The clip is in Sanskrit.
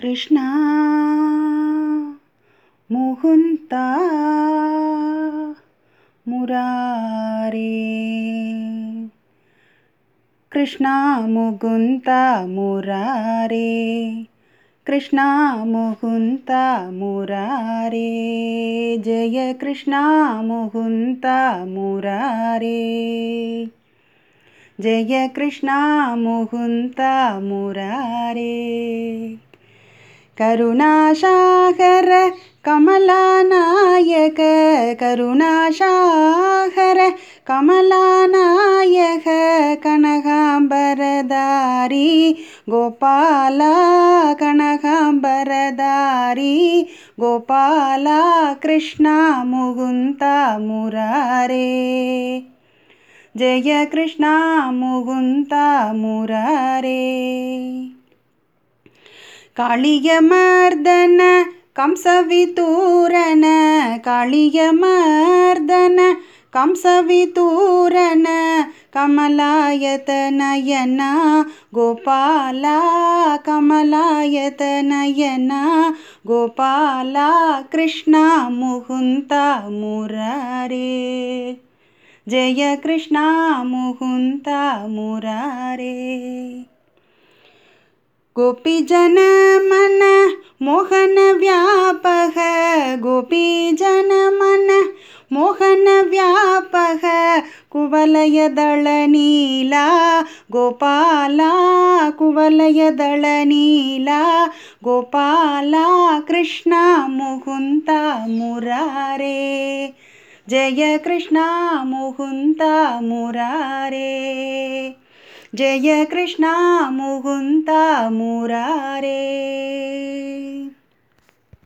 कृष्णा मुहुन्ता मुरारे। कृष्णा मुकुन्ता मुरारे। कृष्णा मुकुन्ता मुरारे। जय कृष्णा मुकुन्ता मुरारे। जय कृष्णा मुकुन्ता मुरारे। करुणाशाकर कमलानायक करुणाशाकर कमलानायक कनकाम्बरदारी गोपाला कनकाम्बरदारी गोपाला कृष्णा मुकुन्ता मुरारे जय कृष्णा मुकुन्ता मुरारे ಕಾಳಿಯ ಮರ್ದನ ಕಂಸವಿತೂರನ ಕಾಳಿಯ ಮರ್ದನ ಕಂಸವಿತೂರನ ಕಮಲಾಯತನಯನ ಗೋಪಾಲ ಕಮಲಾಯತನಯನ ಗೋಪಾಲ ಕೃಷ್ಣ ಮುಕುಂದ ಮುರಾರೇ ಜಯ ಕೃಷ್ಣ ಮುಕುಂದ ಮುರಾರೇ गोपीजनमन मोहनव्यापः गोपीजनमन मोहनव्यापः कुवलयदळनीला गोपाला कुवलयदळनीला गोपाला कृष्णा मुकुन्ता मुरारे जय कृष्णा मुकुन्ता मुरारे जय कृष्णा मुकुन्त मुरारे।